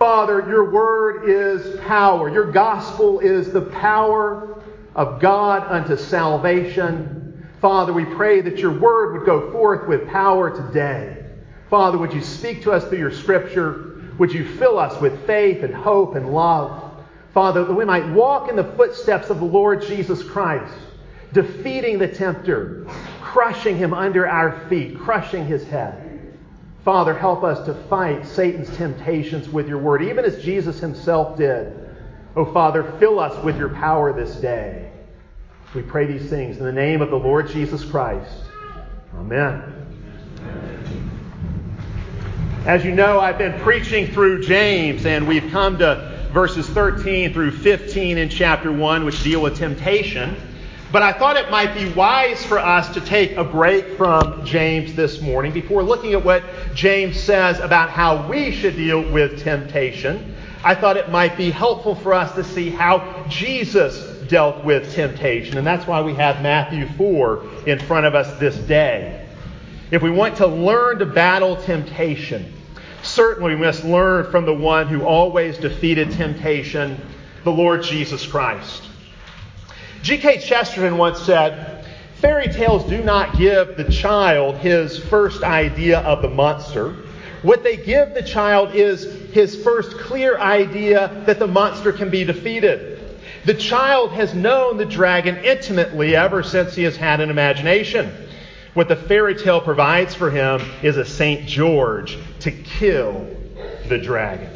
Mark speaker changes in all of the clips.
Speaker 1: Father, your word is power. Your gospel is the power of God unto salvation. Father, we pray that your word would go forth with power today. Father, would you speak to us through your scripture? Would you fill us with faith and hope and love? Father, that we might walk in the footsteps of the Lord Jesus Christ, defeating the tempter, crushing him under our feet, crushing his head. Father, help us to fight Satan's temptations with your word, even as Jesus himself did. Oh, Father, fill us with your power this day. We pray these things in the name of the Lord Jesus Christ. Amen. As you know, I've been preaching through James, and we've come to verses 13 through 15 in chapter 1, which deal with temptation. But I thought it might be wise for us to take a break from James this morning before looking at what James says about how we should deal with temptation. I thought it might be helpful for us to see how Jesus dealt with temptation. And that's why we have Matthew 4 in front of us this day. If we want to learn to battle temptation, certainly we must learn from the one who always defeated temptation, the Lord Jesus Christ. G.K. Chesterton once said, Fairy tales do not give the child his first idea of the monster. What they give the child is his first clear idea that the monster can be defeated. The child has known the dragon intimately ever since he has had an imagination. What the fairy tale provides for him is a St. George to kill the dragon.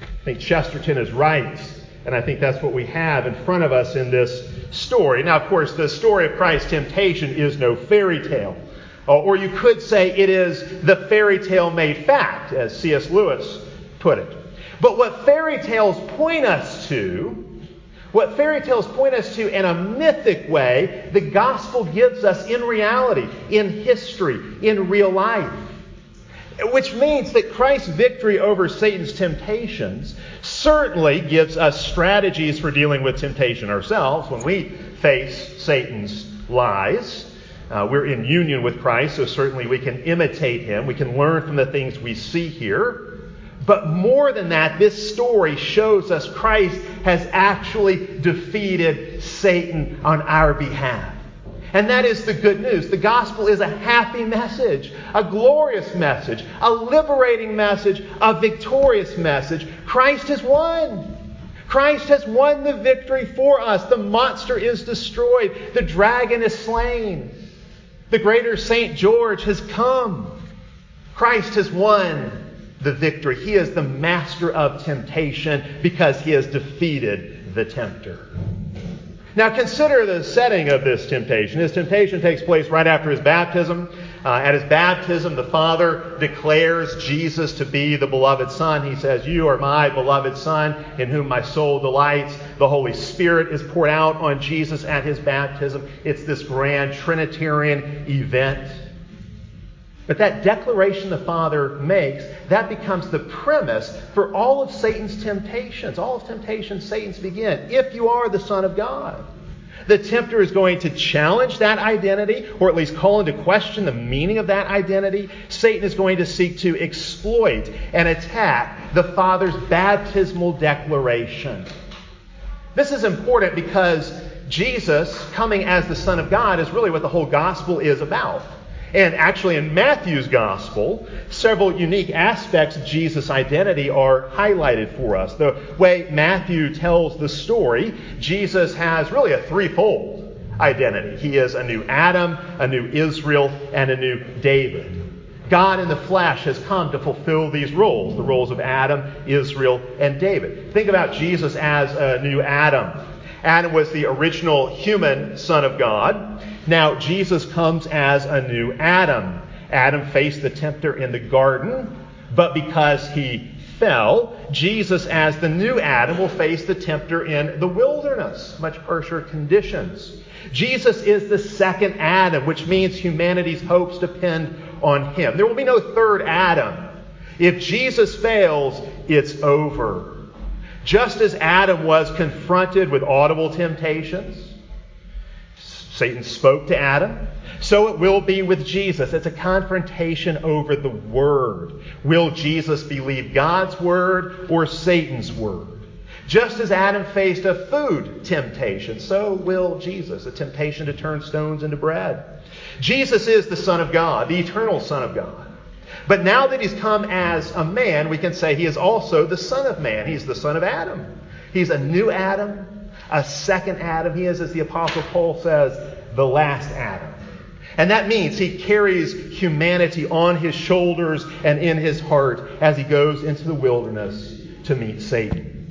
Speaker 1: I think Chesterton is right, and I think that's what we have in front of us in this story. Now, of course, the story of Christ's temptation is no fairy tale. Uh, or you could say it is the fairy tale made fact, as C.S. Lewis put it. But what fairy tales point us to, what fairy tales point us to in a mythic way, the gospel gives us in reality, in history, in real life. Which means that Christ's victory over Satan's temptations certainly gives us strategies for dealing with temptation ourselves when we face Satan's lies. Uh, we're in union with Christ, so certainly we can imitate him. We can learn from the things we see here. But more than that, this story shows us Christ has actually defeated Satan on our behalf. And that is the good news. The gospel is a happy message, a glorious message, a liberating message, a victorious message. Christ has won. Christ has won the victory for us. The monster is destroyed, the dragon is slain. The greater St. George has come. Christ has won the victory. He is the master of temptation because he has defeated the tempter. Now consider the setting of this temptation. His temptation takes place right after his baptism. Uh, at his baptism, the Father declares Jesus to be the beloved Son. He says, You are my beloved Son, in whom my soul delights. The Holy Spirit is poured out on Jesus at his baptism. It's this grand Trinitarian event. But that declaration the Father makes, that becomes the premise for all of Satan's temptations. All of temptations, Satan's begin. If you are the Son of God. The tempter is going to challenge that identity, or at least call into question the meaning of that identity. Satan is going to seek to exploit and attack the Father's baptismal declaration. This is important because Jesus, coming as the Son of God, is really what the whole gospel is about. And actually, in Matthew's gospel, several unique aspects of Jesus' identity are highlighted for us. The way Matthew tells the story, Jesus has really a threefold identity. He is a new Adam, a new Israel, and a new David. God in the flesh has come to fulfill these roles the roles of Adam, Israel, and David. Think about Jesus as a new Adam. Adam was the original human Son of God. Now, Jesus comes as a new Adam. Adam faced the tempter in the garden, but because he fell, Jesus, as the new Adam, will face the tempter in the wilderness, much harsher conditions. Jesus is the second Adam, which means humanity's hopes depend on him. There will be no third Adam. If Jesus fails, it's over. Just as Adam was confronted with audible temptations, Satan spoke to Adam. So it will be with Jesus. It's a confrontation over the word. Will Jesus believe God's word or Satan's word? Just as Adam faced a food temptation, so will Jesus, a temptation to turn stones into bread. Jesus is the Son of God, the eternal Son of God. But now that he's come as a man, we can say he is also the Son of Man. He's the Son of Adam. He's a new Adam, a second Adam. He is, as the Apostle Paul says, the last Adam. And that means he carries humanity on his shoulders and in his heart as he goes into the wilderness to meet Satan.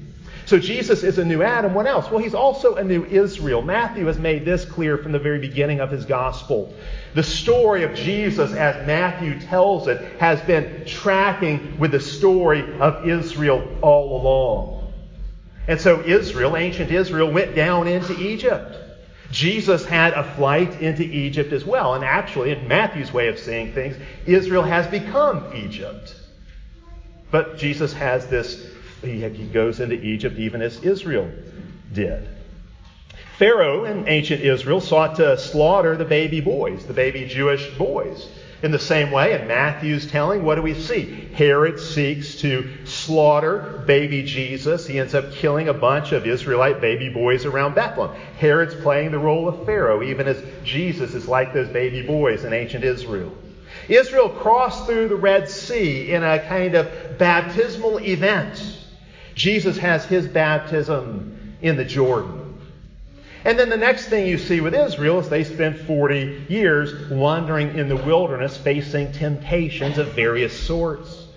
Speaker 1: So Jesus is a new Adam. What else? Well, he's also a new Israel. Matthew has made this clear from the very beginning of his gospel. The story of Jesus, as Matthew tells it, has been tracking with the story of Israel all along. And so Israel, ancient Israel, went down into Egypt. Jesus had a flight into Egypt as well. And actually, in Matthew's way of saying things, Israel has become Egypt. But Jesus has this, he, he goes into Egypt even as Israel did. Pharaoh in ancient Israel sought to slaughter the baby boys, the baby Jewish boys. In the same way, in Matthew's telling, what do we see? Herod seeks to slaughter baby Jesus. He ends up killing a bunch of Israelite baby boys around Bethlehem. Herod's playing the role of Pharaoh, even as Jesus is like those baby boys in ancient Israel. Israel crossed through the Red Sea in a kind of baptismal event. Jesus has his baptism in the Jordan. And then the next thing you see with Israel is they spent 40 years wandering in the wilderness facing temptations of various sorts.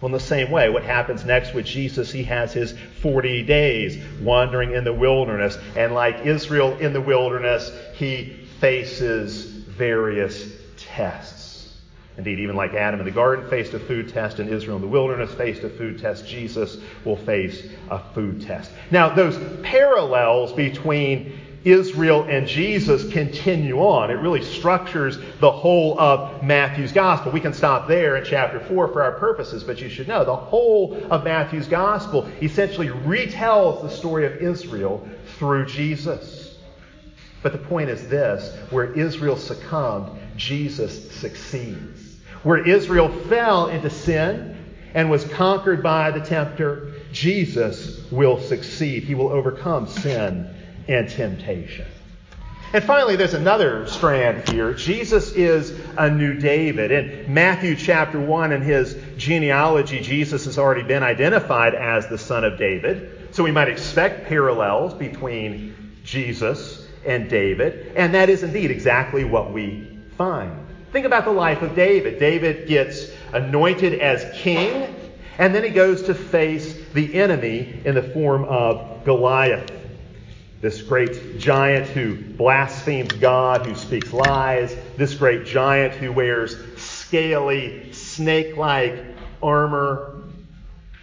Speaker 1: Well, in the same way, what happens next with Jesus? He has his 40 days wandering in the wilderness. And like Israel in the wilderness, he faces various tests. Indeed, even like Adam in the garden faced a food test, and Israel in the wilderness faced a food test, Jesus will face a food test. Now, those parallels between Israel and Jesus continue on. It really structures the whole of Matthew's gospel. We can stop there in chapter 4 for our purposes, but you should know the whole of Matthew's gospel essentially retells the story of Israel through Jesus. But the point is this where Israel succumbed, Jesus succeeds. Where Israel fell into sin and was conquered by the tempter, Jesus will succeed. He will overcome sin and temptation. And finally, there's another strand here. Jesus is a new David. In Matthew chapter 1, in his genealogy, Jesus has already been identified as the son of David. So we might expect parallels between Jesus and David. And that is indeed exactly what we find. Think about the life of David. David gets anointed as king, and then he goes to face the enemy in the form of Goliath this great giant who blasphemes God, who speaks lies, this great giant who wears scaly, snake like armor.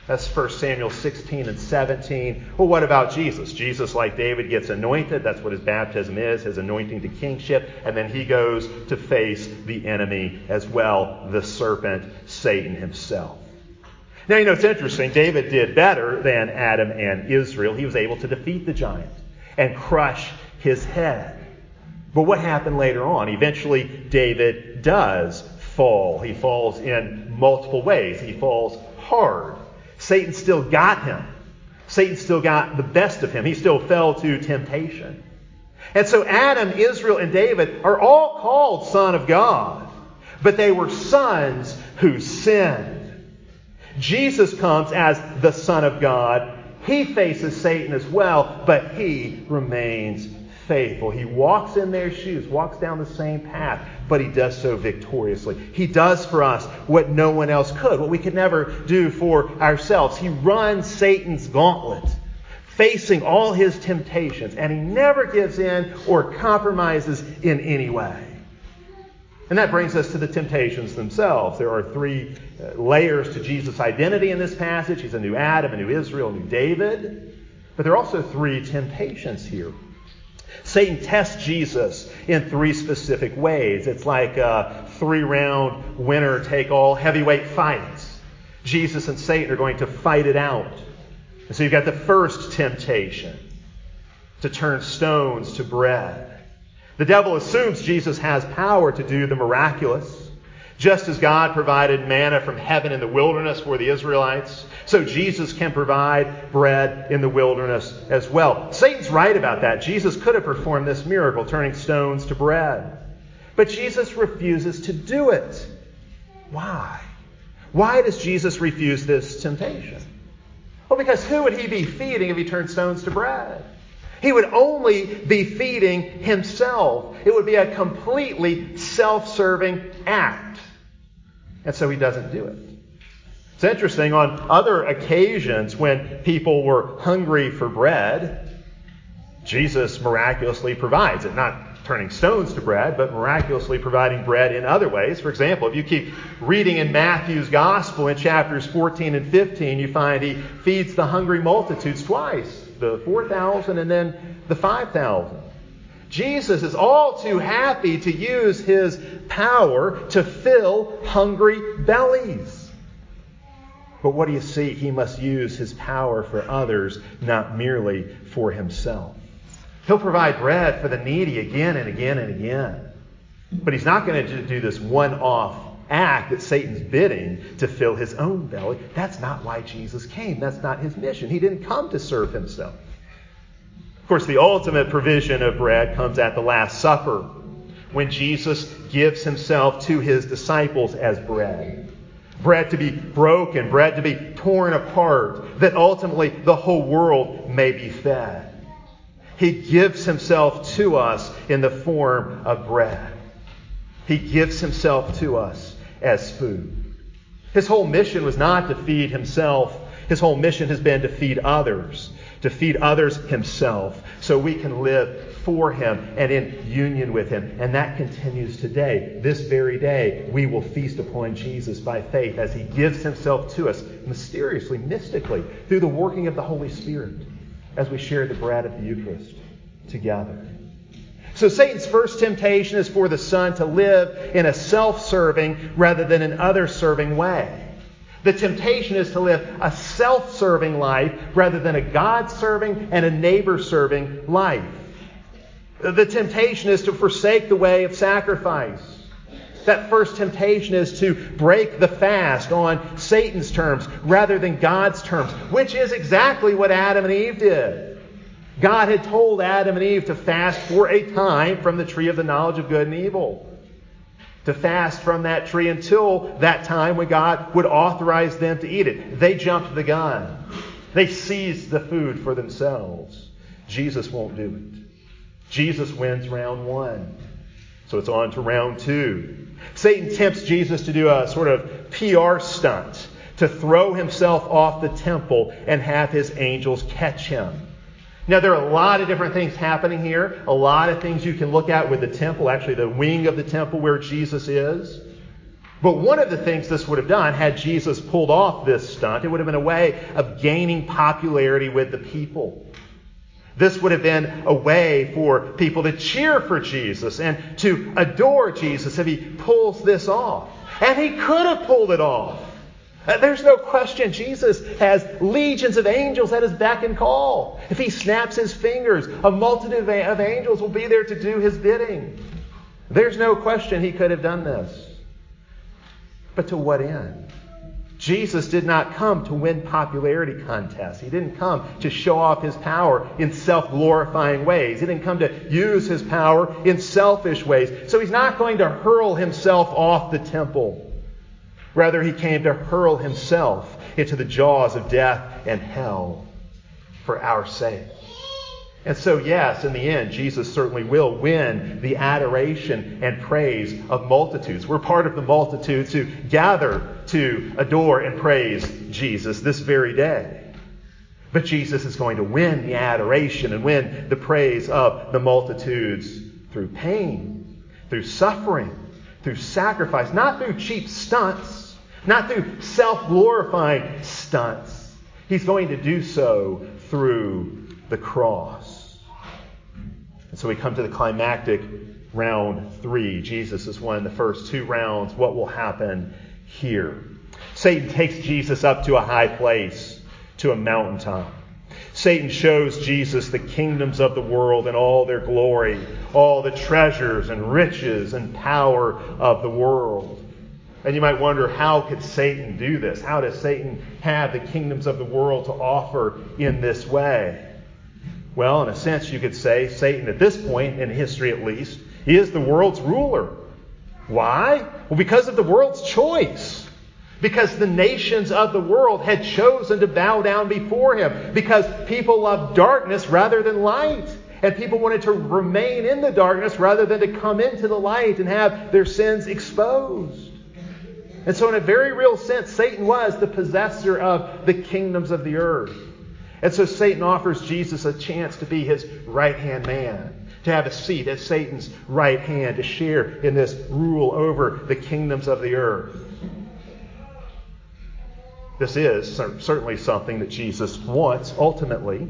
Speaker 1: That's 1 Samuel 16 and 17. Well, what about Jesus? Jesus, like David, gets anointed. That's what his baptism is, his anointing to kingship. And then he goes to face the enemy as well, the serpent, Satan himself. Now, you know, it's interesting. David did better than Adam and Israel. He was able to defeat the giant and crush his head. But what happened later on? Eventually, David does fall. He falls in multiple ways. He falls hard. Satan still got him. Satan still got the best of him. He still fell to temptation. And so Adam, Israel, and David are all called son of God, but they were sons who sinned. Jesus comes as the Son of God he faces Satan as well, but he remains faithful. He walks in their shoes, walks down the same path, but he does so victoriously. He does for us what no one else could, what we could never do for ourselves. He runs Satan's gauntlet, facing all his temptations, and he never gives in or compromises in any way. And that brings us to the temptations themselves. There are three uh, layers to Jesus' identity in this passage. He's a new Adam, a new Israel, a new David. But there are also three temptations here. Satan tests Jesus in three specific ways. It's like a three round winner take all heavyweight fights. Jesus and Satan are going to fight it out. And so you've got the first temptation to turn stones to bread. The devil assumes Jesus has power to do the miraculous. Just as God provided manna from heaven in the wilderness for the Israelites, so Jesus can provide bread in the wilderness as well. Satan's right about that. Jesus could have performed this miracle, turning stones to bread. But Jesus refuses to do it. Why? Why does Jesus refuse this temptation? Well, because who would he be feeding if he turned stones to bread? He would only be feeding himself. It would be a completely self serving act. And so he doesn't do it. It's interesting, on other occasions when people were hungry for bread, Jesus miraculously provides it. Not turning stones to bread, but miraculously providing bread in other ways. For example, if you keep reading in Matthew's Gospel in chapters 14 and 15, you find he feeds the hungry multitudes twice the 4,000 and then the 5,000. Jesus is all too happy to use his power to fill hungry bellies. But what do you see? He must use his power for others, not merely for himself. He'll provide bread for the needy again and again and again. But he's not going to do this one off act at Satan's bidding to fill his own belly. That's not why Jesus came. That's not his mission. He didn't come to serve himself. Of course, the ultimate provision of bread comes at the Last Supper when Jesus gives himself to his disciples as bread. Bread to be broken, bread to be torn apart, that ultimately the whole world may be fed. He gives himself to us in the form of bread. He gives himself to us as food. His whole mission was not to feed himself. His whole mission has been to feed others to feed others himself so we can live for him and in union with him. And that continues today. This very day, we will feast upon Jesus by faith as he gives himself to us mysteriously, mystically, through the working of the Holy Spirit as we share the bread of the Eucharist together. So Satan's first temptation is for the Son to live in a self serving rather than an other serving way. The temptation is to live a self serving life rather than a God serving and a neighbor serving life. The temptation is to forsake the way of sacrifice. That first temptation is to break the fast on Satan's terms rather than God's terms, which is exactly what Adam and Eve did. God had told Adam and Eve to fast for a time from the tree of the knowledge of good and evil to fast from that tree until that time when God would authorize them to eat it. They jumped the gun. They seized the food for themselves. Jesus won't do it. Jesus wins round one. So it's on to round two. Satan tempts Jesus to do a sort of PR stunt, to throw himself off the temple and have his angels catch him. Now, there are a lot of different things happening here, a lot of things you can look at with the temple, actually, the wing of the temple where Jesus is. But one of the things this would have done, had Jesus pulled off this stunt, it would have been a way of gaining popularity with the people. This would have been a way for people to cheer for Jesus and to adore Jesus if he pulls this off. And he could have pulled it off. Uh, there's no question Jesus has legions of angels at his beck and call. If he snaps his fingers, a multitude of angels will be there to do his bidding. There's no question he could have done this. But to what end? Jesus did not come to win popularity contests. He didn't come to show off his power in self glorifying ways. He didn't come to use his power in selfish ways. So he's not going to hurl himself off the temple. Rather, he came to hurl himself into the jaws of death and hell for our sake. And so, yes, in the end, Jesus certainly will win the adoration and praise of multitudes. We're part of the multitudes who gather to adore and praise Jesus this very day. But Jesus is going to win the adoration and win the praise of the multitudes through pain, through suffering, through sacrifice, not through cheap stunts not through self glorifying stunts. He's going to do so through the cross. And so we come to the climactic round three. Jesus has won the first two rounds. What will happen here? Satan takes Jesus up to a high place, to a mountaintop. Satan shows Jesus the kingdoms of the world and all their glory, all the treasures and riches and power of the world. And you might wonder, how could Satan do this? How does Satan have the kingdoms of the world to offer in this way? Well, in a sense, you could say Satan, at this point in history at least, is the world's ruler. Why? Well, because of the world's choice. Because the nations of the world had chosen to bow down before him. Because people loved darkness rather than light. And people wanted to remain in the darkness rather than to come into the light and have their sins exposed. And so, in a very real sense, Satan was the possessor of the kingdoms of the earth. And so, Satan offers Jesus a chance to be his right hand man, to have a seat at Satan's right hand, to share in this rule over the kingdoms of the earth. This is certainly something that Jesus wants ultimately.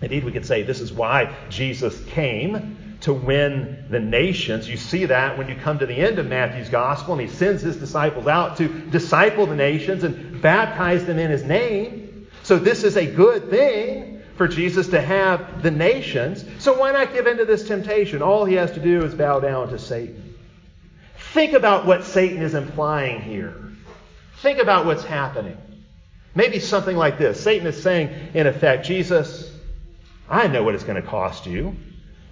Speaker 1: Indeed, we could say this is why Jesus came to win the nations. You see that when you come to the end of Matthew's gospel and he sends his disciples out to disciple the nations and baptize them in his name. So, this is a good thing for Jesus to have the nations. So, why not give in to this temptation? All he has to do is bow down to Satan. Think about what Satan is implying here. Think about what's happening. Maybe something like this Satan is saying, in effect, Jesus, I know what it's going to cost you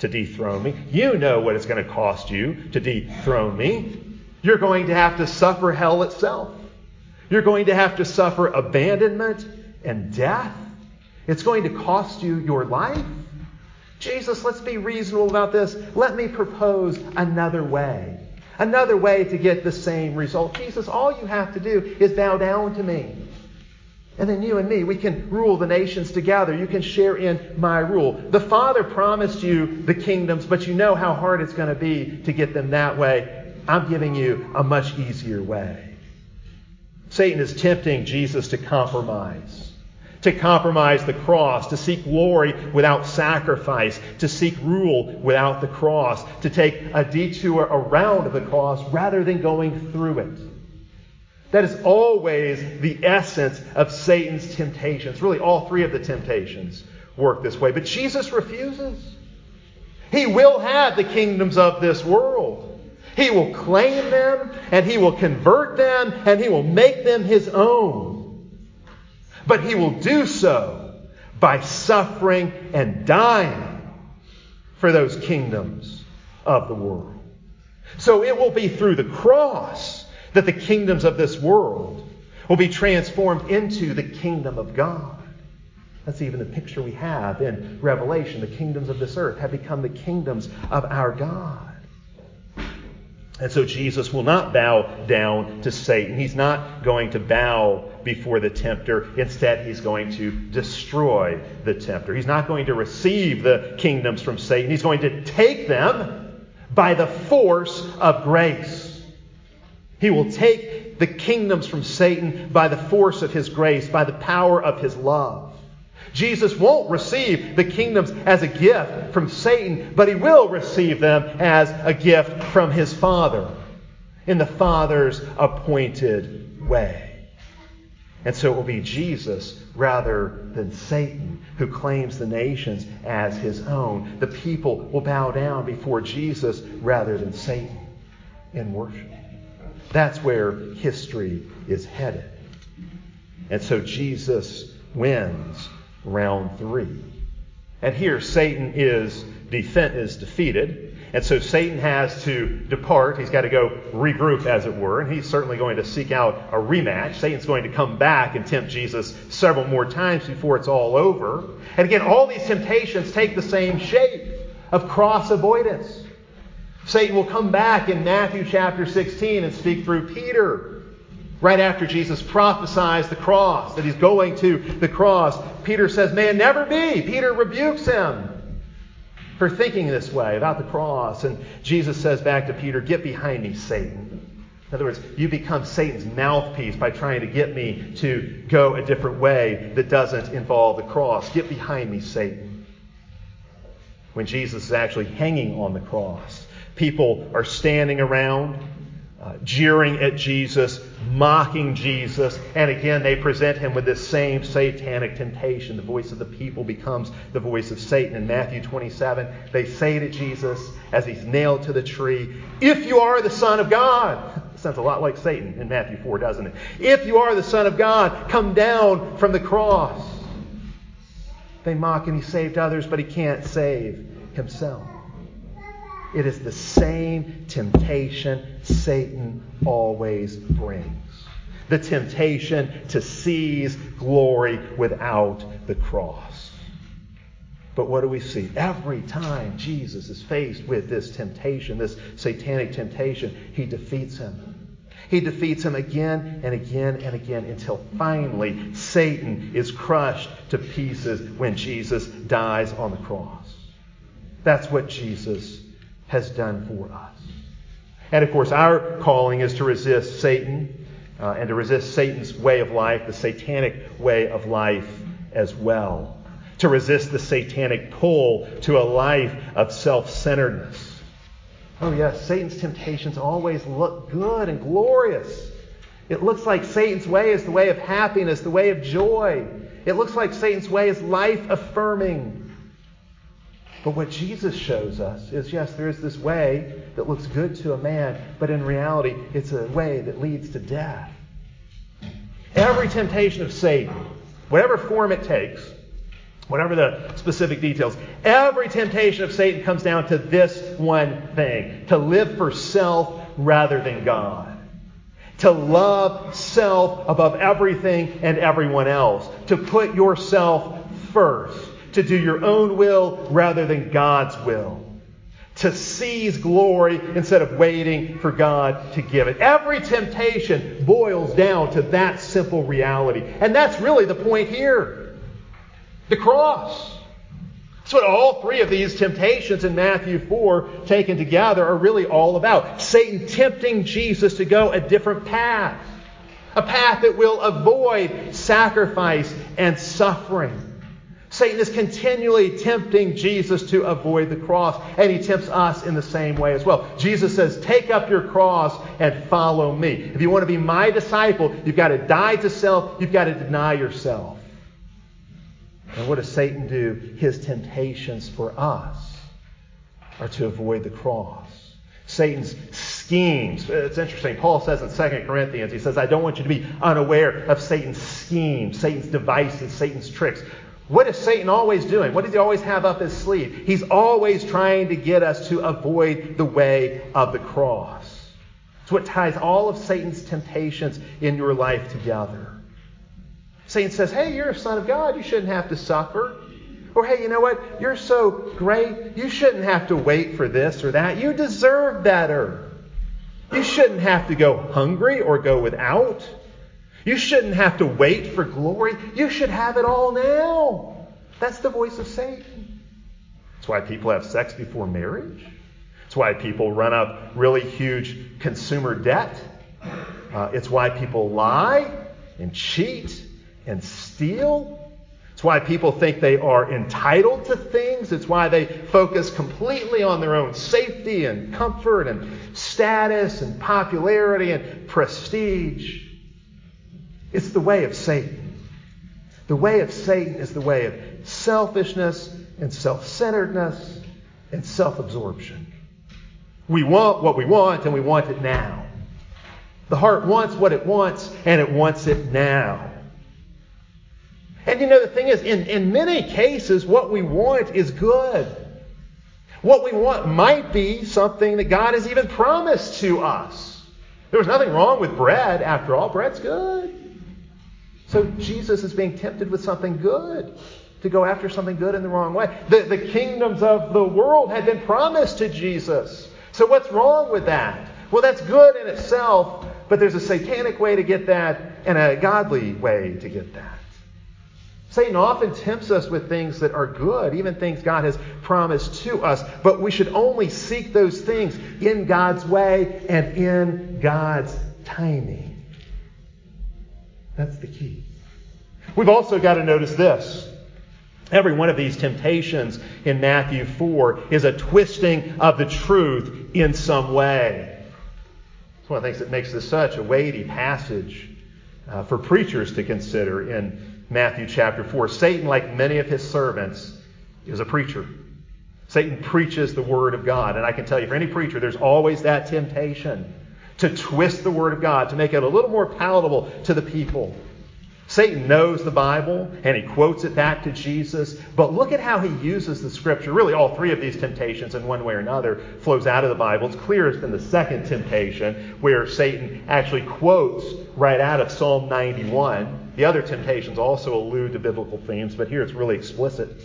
Speaker 1: to dethrone me. You know what it's going to cost you to dethrone me. You're going to have to suffer hell itself. You're going to have to suffer abandonment and death. It's going to cost you your life. Jesus, let's be reasonable about this. Let me propose another way. Another way to get the same result. Jesus, all you have to do is bow down to me. And then you and me, we can rule the nations together. You can share in my rule. The Father promised you the kingdoms, but you know how hard it's going to be to get them that way. I'm giving you a much easier way. Satan is tempting Jesus to compromise, to compromise the cross, to seek glory without sacrifice, to seek rule without the cross, to take a detour around the cross rather than going through it. That is always the essence of Satan's temptations. Really, all three of the temptations work this way. But Jesus refuses. He will have the kingdoms of this world. He will claim them, and he will convert them, and he will make them his own. But he will do so by suffering and dying for those kingdoms of the world. So it will be through the cross that the kingdoms of this world will be transformed into the kingdom of God. That's even the picture we have in Revelation. The kingdoms of this earth have become the kingdoms of our God. And so Jesus will not bow down to Satan. He's not going to bow before the tempter. Instead, he's going to destroy the tempter. He's not going to receive the kingdoms from Satan. He's going to take them by the force of grace. He will take the kingdoms from Satan by the force of his grace, by the power of his love. Jesus won't receive the kingdoms as a gift from Satan, but he will receive them as a gift from his Father in the Father's appointed way. And so it will be Jesus rather than Satan who claims the nations as his own. The people will bow down before Jesus rather than Satan in worship. That's where history is headed. And so Jesus wins round three. And here Satan is, defe- is defeated. And so Satan has to depart. He's got to go regroup, as it were. And he's certainly going to seek out a rematch. Satan's going to come back and tempt Jesus several more times before it's all over. And again, all these temptations take the same shape of cross avoidance. Satan will come back in Matthew chapter 16 and speak through Peter. Right after Jesus prophesies the cross, that he's going to the cross, Peter says, May it never be. Peter rebukes him for thinking this way about the cross. And Jesus says back to Peter, Get behind me, Satan. In other words, you become Satan's mouthpiece by trying to get me to go a different way that doesn't involve the cross. Get behind me, Satan. When Jesus is actually hanging on the cross, People are standing around. uh, jeering at Jesus, mocking Jesus. And again, they present him with this same satanic temptation. The voice of the people becomes the voice of Satan. In Matthew 27, they say to Jesus as he's nailed to the tree, If you are the Son of God, sounds a lot like Satan in Matthew 4, doesn't it? If you are the Son of God, come down from the cross. They mock him. He saved others, but he can't save himself. It is the same temptation Satan always brings the temptation to seize glory without the cross. But what do we see? Every time Jesus is faced with this temptation, this satanic temptation, he defeats him. He defeats him again and again and again until finally Satan is crushed to pieces when Jesus dies on the cross. That's what Jesus has done for us. And of course, our calling is to resist Satan uh, and to resist Satan's way of life, the satanic way of life as well. To resist the satanic pull to a life of self centeredness. Oh, yes, Satan's temptations always look good and glorious. It looks like Satan's way is the way of happiness, the way of joy. It looks like Satan's way is life affirming. But what Jesus shows us is yes, there is this way that looks good to a man, but in reality, it's a way that leads to death. Every temptation of Satan, whatever form it takes, whatever the specific details, every temptation of Satan comes down to this one thing to live for self rather than God. To love self above everything and everyone else. To put yourself first to do your own will rather than God's will, to seize glory instead of waiting for God to give it. Every temptation boils down to that simple reality. And that's really the point here the cross. That's what all three of these temptations in Matthew 4 taken together are really all about. Satan tempting Jesus to go a different path, a path that will avoid sacrifice and suffering. Satan is continually tempting Jesus to avoid the cross, and he tempts us in the same way as well. Jesus says, Take up your cross and follow me. If you want to be my disciple, you've got to die to self, you've got to deny yourself. And what does Satan do? His temptations for us are to avoid the cross. Satan's schemes. It's interesting. Paul says in 2 Corinthians, he says, I don't want you to be unaware of Satan's schemes, Satan's devices, Satan's tricks. What is Satan always doing? What does he always have up his sleeve? He's always trying to get us to avoid the way of the cross. It's what ties all of Satan's temptations in your life together. Satan says, Hey, you're a son of God. You shouldn't have to suffer. Or, hey, you know what? You're so great. You shouldn't have to wait for this or that. You deserve better. You shouldn't have to go hungry or go without. You shouldn't have to wait for glory. You should have it all now. That's the voice of Satan. That's why people have sex before marriage. It's why people run up really huge consumer debt. Uh, it's why people lie and cheat and steal. It's why people think they are entitled to things. It's why they focus completely on their own safety and comfort and status and popularity and prestige. It's the way of Satan. The way of Satan is the way of selfishness and self centeredness and self absorption. We want what we want and we want it now. The heart wants what it wants and it wants it now. And you know, the thing is, in, in many cases, what we want is good. What we want might be something that God has even promised to us. There was nothing wrong with bread, after all. Bread's good. So Jesus is being tempted with something good, to go after something good in the wrong way. The, the kingdoms of the world had been promised to Jesus. So what's wrong with that? Well, that's good in itself, but there's a satanic way to get that and a godly way to get that. Satan often tempts us with things that are good, even things God has promised to us, but we should only seek those things in God's way and in God's timing. That's the key. We've also got to notice this. Every one of these temptations in Matthew 4 is a twisting of the truth in some way. It's one of the things that makes this such a weighty passage uh, for preachers to consider in Matthew chapter 4. Satan, like many of his servants, is a preacher. Satan preaches the Word of God. And I can tell you, for any preacher, there's always that temptation to twist the Word of God, to make it a little more palatable to the people. Satan knows the Bible and he quotes it back to Jesus, but look at how he uses the scripture. Really, all three of these temptations, in one way or another, flows out of the Bible. It's clearest in the second temptation, where Satan actually quotes right out of Psalm 91. The other temptations also allude to biblical themes, but here it's really explicit.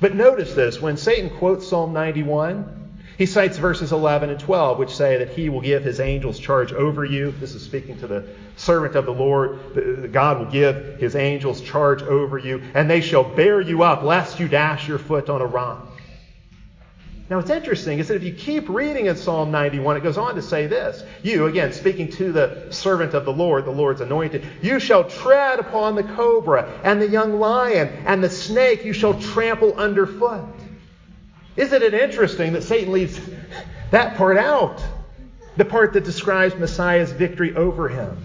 Speaker 1: But notice this when Satan quotes Psalm 91, he cites verses 11 and 12, which say that he will give his angels charge over you. This is speaking to the servant of the Lord. God will give his angels charge over you, and they shall bear you up, lest you dash your foot on a rock. Now, what's interesting is that if you keep reading in Psalm 91, it goes on to say this. You, again, speaking to the servant of the Lord, the Lord's anointed, you shall tread upon the cobra and the young lion, and the snake you shall trample underfoot. Isn't it interesting that Satan leaves that part out? The part that describes Messiah's victory over him.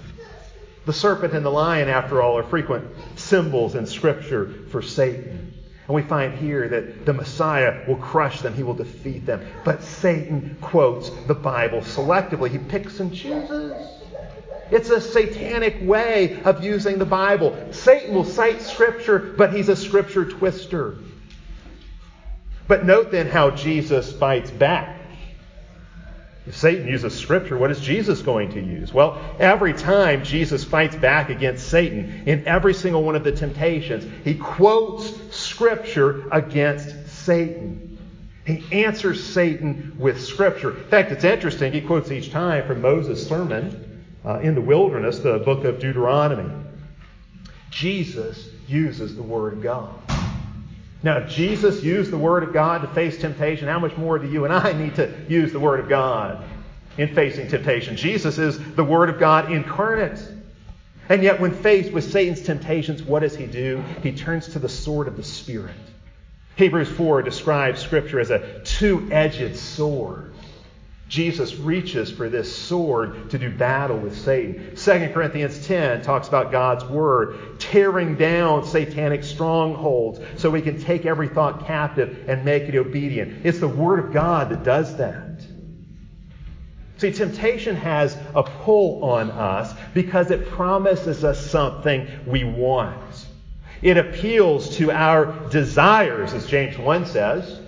Speaker 1: The serpent and the lion, after all, are frequent symbols in Scripture for Satan. And we find here that the Messiah will crush them, he will defeat them. But Satan quotes the Bible selectively, he picks and chooses. It's a satanic way of using the Bible. Satan will cite Scripture, but he's a Scripture twister. But note then how Jesus fights back. If Satan uses Scripture, what is Jesus going to use? Well, every time Jesus fights back against Satan, in every single one of the temptations, he quotes Scripture against Satan. He answers Satan with Scripture. In fact, it's interesting, he quotes each time from Moses' sermon uh, in the wilderness, the book of Deuteronomy. Jesus uses the Word of God. Now, Jesus used the Word of God to face temptation, how much more do you and I need to use the Word of God in facing temptation? Jesus is the Word of God incarnate. And yet, when faced with Satan's temptations, what does he do? He turns to the sword of the Spirit. Hebrews 4 describes Scripture as a two edged sword. Jesus reaches for this sword to do battle with Satan. 2 Corinthians 10 talks about God's word tearing down satanic strongholds so we can take every thought captive and make it obedient. It's the word of God that does that. See, temptation has a pull on us because it promises us something we want. It appeals to our desires, as James 1 says.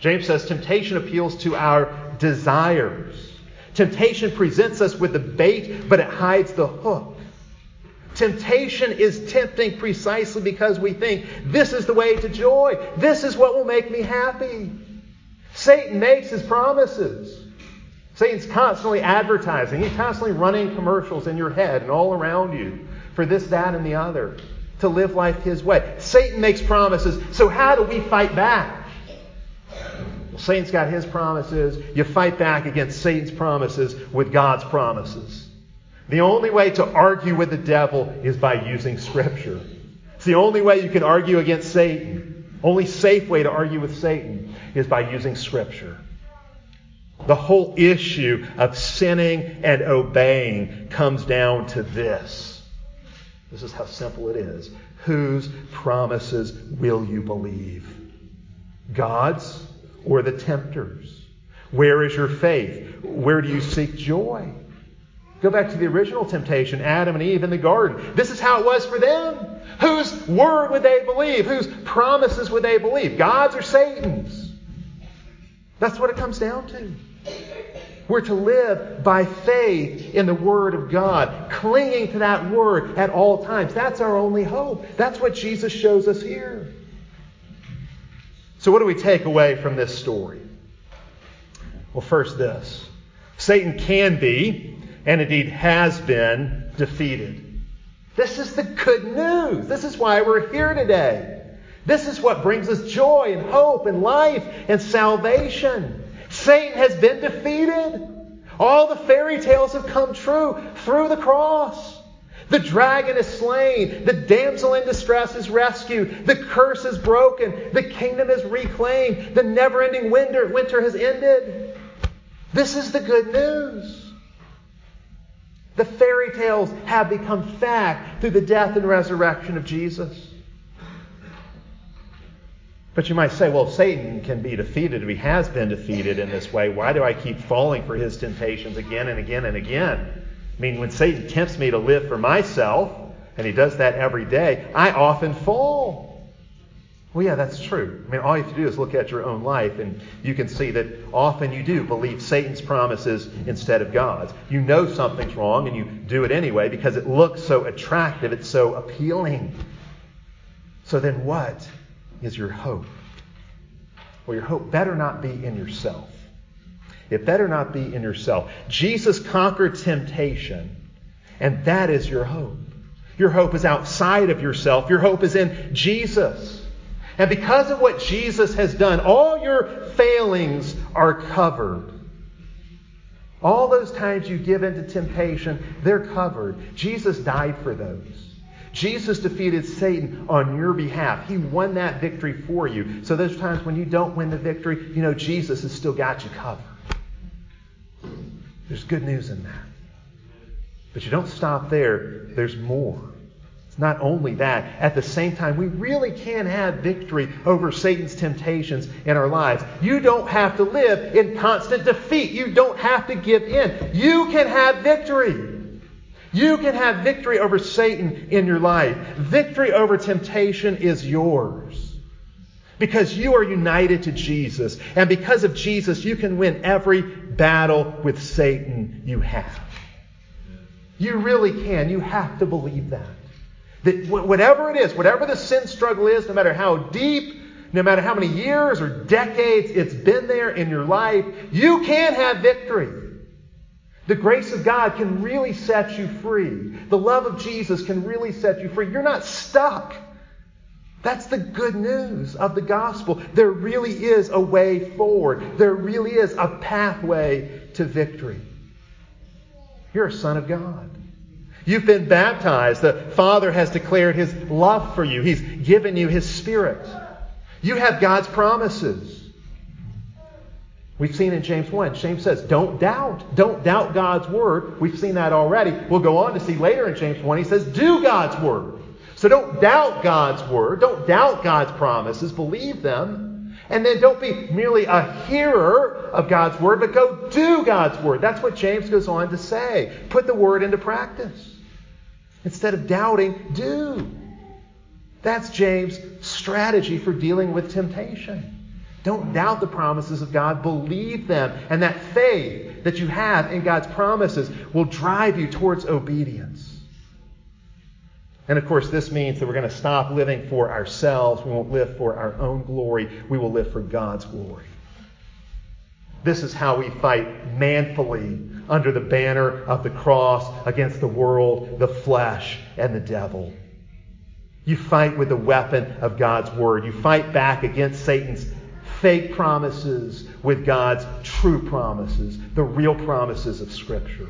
Speaker 1: James says temptation appeals to our desires. Temptation presents us with the bait, but it hides the hook. Temptation is tempting precisely because we think this is the way to joy. This is what will make me happy. Satan makes his promises. Satan's constantly advertising. He's constantly running commercials in your head and all around you for this, that, and the other to live life his way. Satan makes promises. So how do we fight back? Satan's got his promises. You fight back against Satan's promises with God's promises. The only way to argue with the devil is by using Scripture. It's the only way you can argue against Satan. Only safe way to argue with Satan is by using Scripture. The whole issue of sinning and obeying comes down to this. This is how simple it is. Whose promises will you believe? God's or the tempters? Where is your faith? Where do you seek joy? Go back to the original temptation, Adam and Eve in the garden. This is how it was for them. Whose word would they believe? Whose promises would they believe? God's or Satan's? That's what it comes down to. We're to live by faith in the Word of God, clinging to that Word at all times. That's our only hope. That's what Jesus shows us here. So, what do we take away from this story? Well, first, this Satan can be, and indeed has been, defeated. This is the good news. This is why we're here today. This is what brings us joy and hope and life and salvation. Satan has been defeated. All the fairy tales have come true through the cross. The dragon is slain. The damsel in distress is rescued. The curse is broken. The kingdom is reclaimed. The never ending winter, winter has ended. This is the good news. The fairy tales have become fact through the death and resurrection of Jesus. But you might say, well, Satan can be defeated, if he has been defeated in this way, why do I keep falling for his temptations again and again and again? I mean, when Satan tempts me to live for myself, and he does that every day, I often fall. Well, yeah, that's true. I mean, all you have to do is look at your own life, and you can see that often you do believe Satan's promises instead of God's. You know something's wrong, and you do it anyway because it looks so attractive, it's so appealing. So then what? is your hope. Well, your hope better not be in yourself. It better not be in yourself. Jesus conquered temptation, and that is your hope. Your hope is outside of yourself. Your hope is in Jesus. And because of what Jesus has done, all your failings are covered. All those times you give into temptation, they're covered. Jesus died for those. Jesus defeated Satan on your behalf. He won that victory for you. So those times when you don't win the victory, you know Jesus has still got you covered. There's good news in that. But you don't stop there. There's more. It's not only that. At the same time, we really can have victory over Satan's temptations in our lives. You don't have to live in constant defeat. You don't have to give in. You can have victory. You can have victory over Satan in your life. Victory over temptation is yours. Because you are united to Jesus. And because of Jesus, you can win every battle with Satan you have. You really can. You have to believe that. That whatever it is, whatever the sin struggle is, no matter how deep, no matter how many years or decades it's been there in your life, you can have victory. The grace of God can really set you free. The love of Jesus can really set you free. You're not stuck. That's the good news of the gospel. There really is a way forward. There really is a pathway to victory. You're a son of God. You've been baptized. The Father has declared his love for you. He's given you his spirit. You have God's promises. We've seen in James 1, James says, don't doubt. Don't doubt God's word. We've seen that already. We'll go on to see later in James 1, he says, do God's word. So don't doubt God's word. Don't doubt God's promises. Believe them. And then don't be merely a hearer of God's word, but go do God's word. That's what James goes on to say. Put the word into practice. Instead of doubting, do. That's James' strategy for dealing with temptation. Don't doubt the promises of God. Believe them. And that faith that you have in God's promises will drive you towards obedience. And of course, this means that we're going to stop living for ourselves. We won't live for our own glory. We will live for God's glory. This is how we fight manfully under the banner of the cross against the world, the flesh, and the devil. You fight with the weapon of God's word. You fight back against Satan's fake promises with God's true promises, the real promises of Scripture.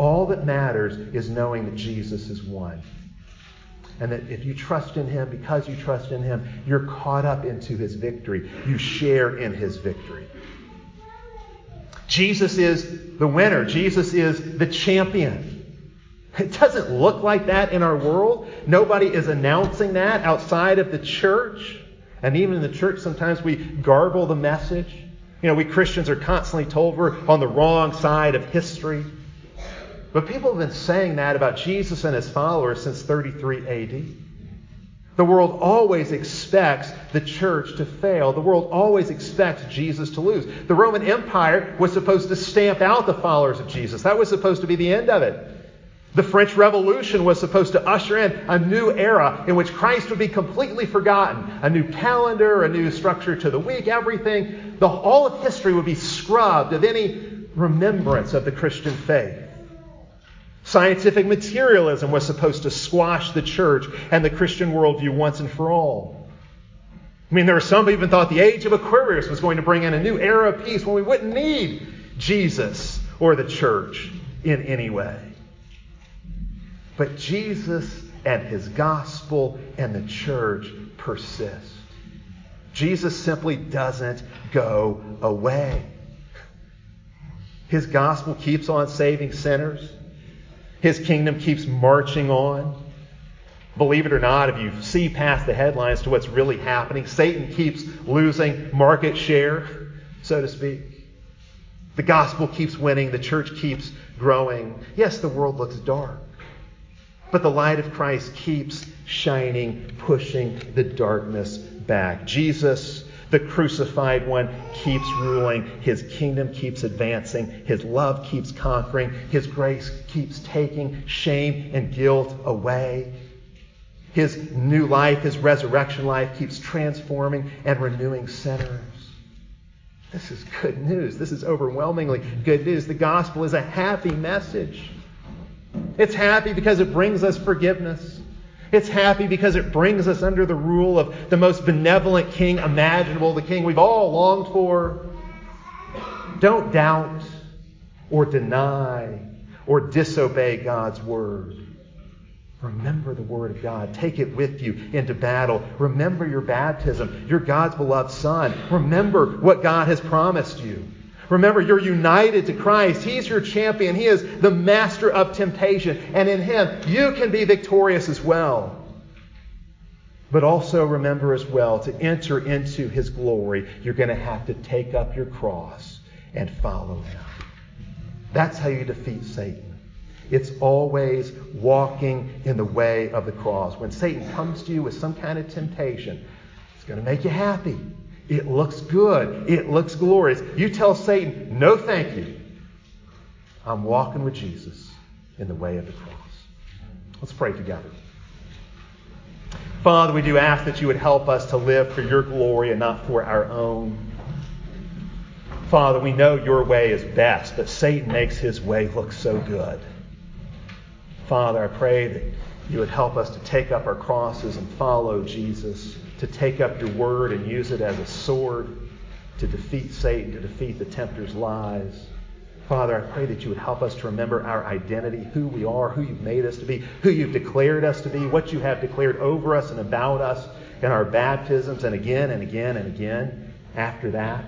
Speaker 1: All that matters is knowing that Jesus is one. And that if you trust in Him, because you trust in Him, you're caught up into His victory. You share in His victory. Jesus is the winner, Jesus is the champion. It doesn't look like that in our world. Nobody is announcing that outside of the church. And even in the church, sometimes we garble the message. You know, we Christians are constantly told we're on the wrong side of history. But people have been saying that about Jesus and his followers since 33 AD. The world always expects the church to fail. The world always expects Jesus to lose. The Roman Empire was supposed to stamp out the followers of Jesus. That was supposed to be the end of it. The French Revolution was supposed to usher in a new era in which Christ would be completely forgotten. A new calendar, a new structure to the week, everything. The, all of history would be scrubbed of any remembrance of the Christian faith. Scientific materialism was supposed to squash the church and the Christian worldview once and for all. I mean, there were some who even thought the age of Aquarius was going to bring in a new era of peace when we wouldn't need Jesus or the church in any way. But Jesus and his gospel and the church persist. Jesus simply doesn't go away. His gospel keeps on saving sinners. His kingdom keeps marching on. Believe it or not, if you see past the headlines to what's really happening, Satan keeps losing market share, so to speak. The gospel keeps winning, the church keeps growing. Yes, the world looks dark, but the light of Christ keeps shining, pushing the darkness back. Jesus, the crucified one, keeps ruling. His kingdom keeps advancing. His love keeps conquering. His grace keeps taking shame and guilt away. His new life, his resurrection life, keeps transforming and renewing sinners. This is good news. This is overwhelmingly good news. The gospel is a happy message. It's happy because it brings us forgiveness. It's happy because it brings us under the rule of the most benevolent king imaginable, the king we've all longed for. Don't doubt or deny or disobey God's word. Remember the Word of God. Take it with you into battle. Remember your baptism. You're God's beloved Son. Remember what God has promised you. Remember, you're united to Christ. He's your champion. He is the master of temptation. And in Him, you can be victorious as well. But also remember as well to enter into His glory, you're going to have to take up your cross and follow Him. That's how you defeat Satan. It's always walking in the way of the cross. When Satan comes to you with some kind of temptation, it's going to make you happy. It looks good. It looks glorious. You tell Satan, no, thank you. I'm walking with Jesus in the way of the cross. Let's pray together. Father, we do ask that you would help us to live for your glory and not for our own. Father, we know your way is best, but Satan makes his way look so good. Father, I pray that you would help us to take up our crosses and follow Jesus, to take up your word and use it as a sword to defeat Satan, to defeat the tempter's lies. Father, I pray that you would help us to remember our identity, who we are, who you've made us to be, who you've declared us to be, what you have declared over us and about us in our baptisms, and again and again and again after that.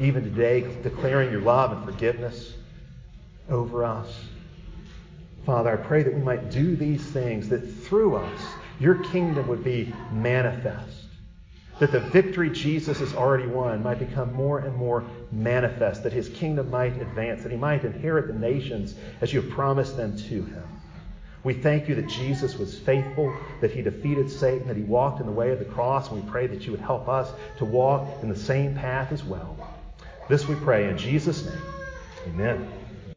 Speaker 1: Even today, declaring your love and forgiveness over us. Father, I pray that we might do these things, that through us, your kingdom would be manifest. That the victory Jesus has already won might become more and more manifest, that his kingdom might advance, that he might inherit the nations as you have promised them to him. We thank you that Jesus was faithful, that he defeated Satan, that he walked in the way of the cross, and we pray that you would help us to walk in the same path as well. This we pray in Jesus' name. Amen.